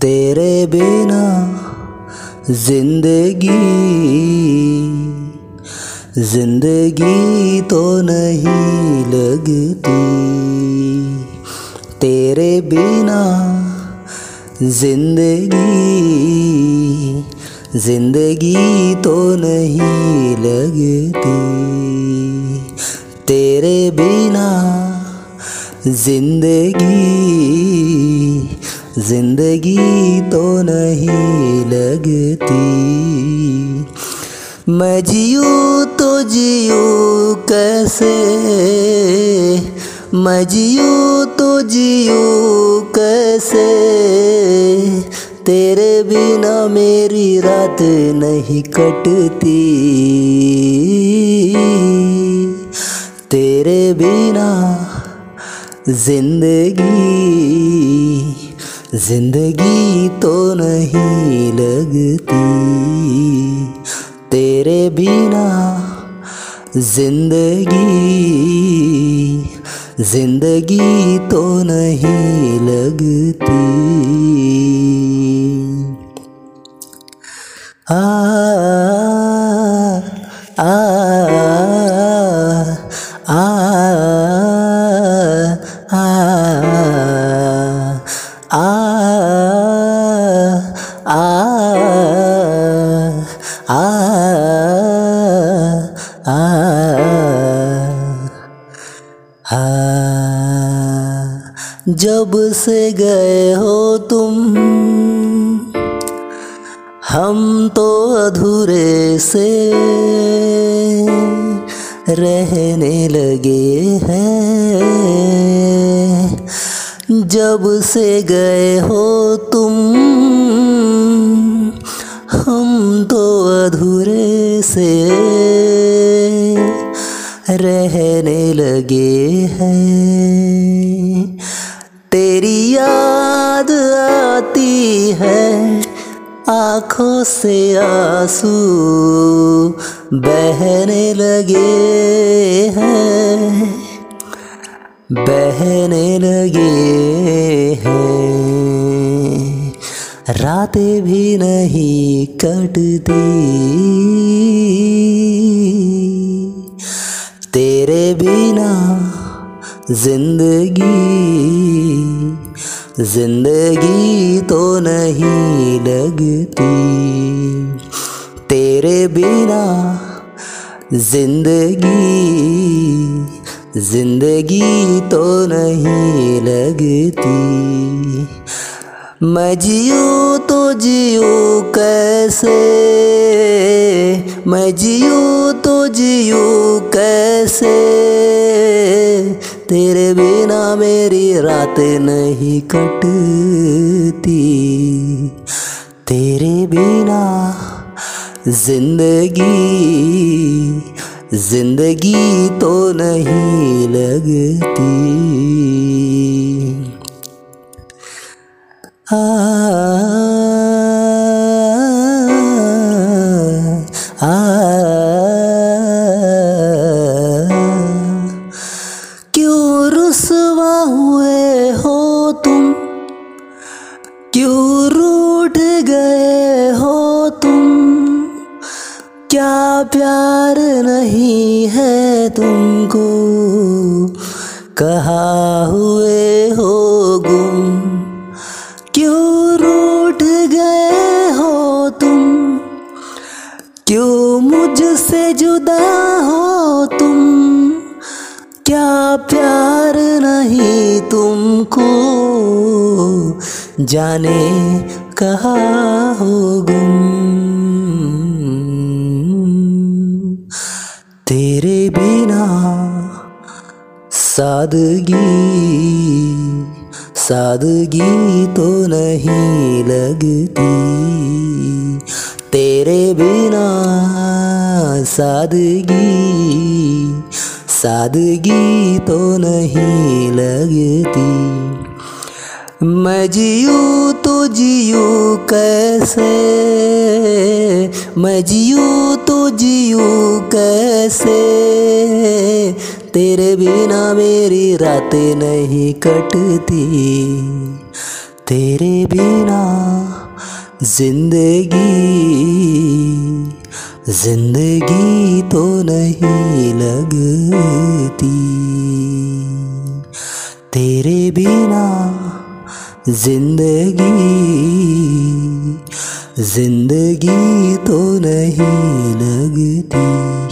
तेरे बिना ज़िंदगी ज़िंदगी तो नहीं लगती। तेरे बिना ज़िंदगी ज़िंदगी तो नहीं लगती। तेरे बिना ज़िंदगी ज़िंदगी तो नहीं लगती। मैं जियूँ जियूँ कैसे? मैं जियूँ तो जियो कैसे? तेरे बिना मेरी रात नहीं कटती। तेरे बिना ज़िंदगी ज़िंदगी तो नहीं लगती। तेरे बिना ज़िंदगी ज़िंदगी तो नहीं लगती। आ आ आ आ आ जब से गए हो तुम, हम तो अधूरे से रहने लगे हैं। जब से गए हो तुम, हम तो अधूरे से रहने लगे हैं। तेरी याद आती है, आँखों से आँसू बहने लगे हैं। बहने लगे हैं। रातें भी नहीं कटती। बिना ज़िंदगी ज़िंदगी तो नहीं लगती। तेरे बिना ज़िंदगी ज़िंदगी तो नहीं लगती। मैं जियूँ तो जियो कैसे? मैं जियो तो जियो कैसे? तेरे बिना मेरी रात नहीं कटती। तेरे बिना ज़िंदगी ज़िंदगी तो नहीं लगती। आ क्या प्यार नहीं है तुमको? कहा हुए हो गुम? क्यों रूठ गए हो तुम? क्यों मुझसे जुदा हो तुम? क्या प्यार नहीं तुमको? जाने कहा हो गुम? तेरे बिना सादगी सादगी तो नहीं लगती। तेरे बिना सादगी सादगी तो नहीं लगती। मैं जियू तो जियो कैसे, मैं जियू जियू कैसे? तेरे बिना मेरी रातें नहीं कटती। तेरे बिना ज़िंदगी ज़िंदगी तो नहीं लगती। तेरे बिना ज़िंदगी ज़िंदगी तो नहीं लगती।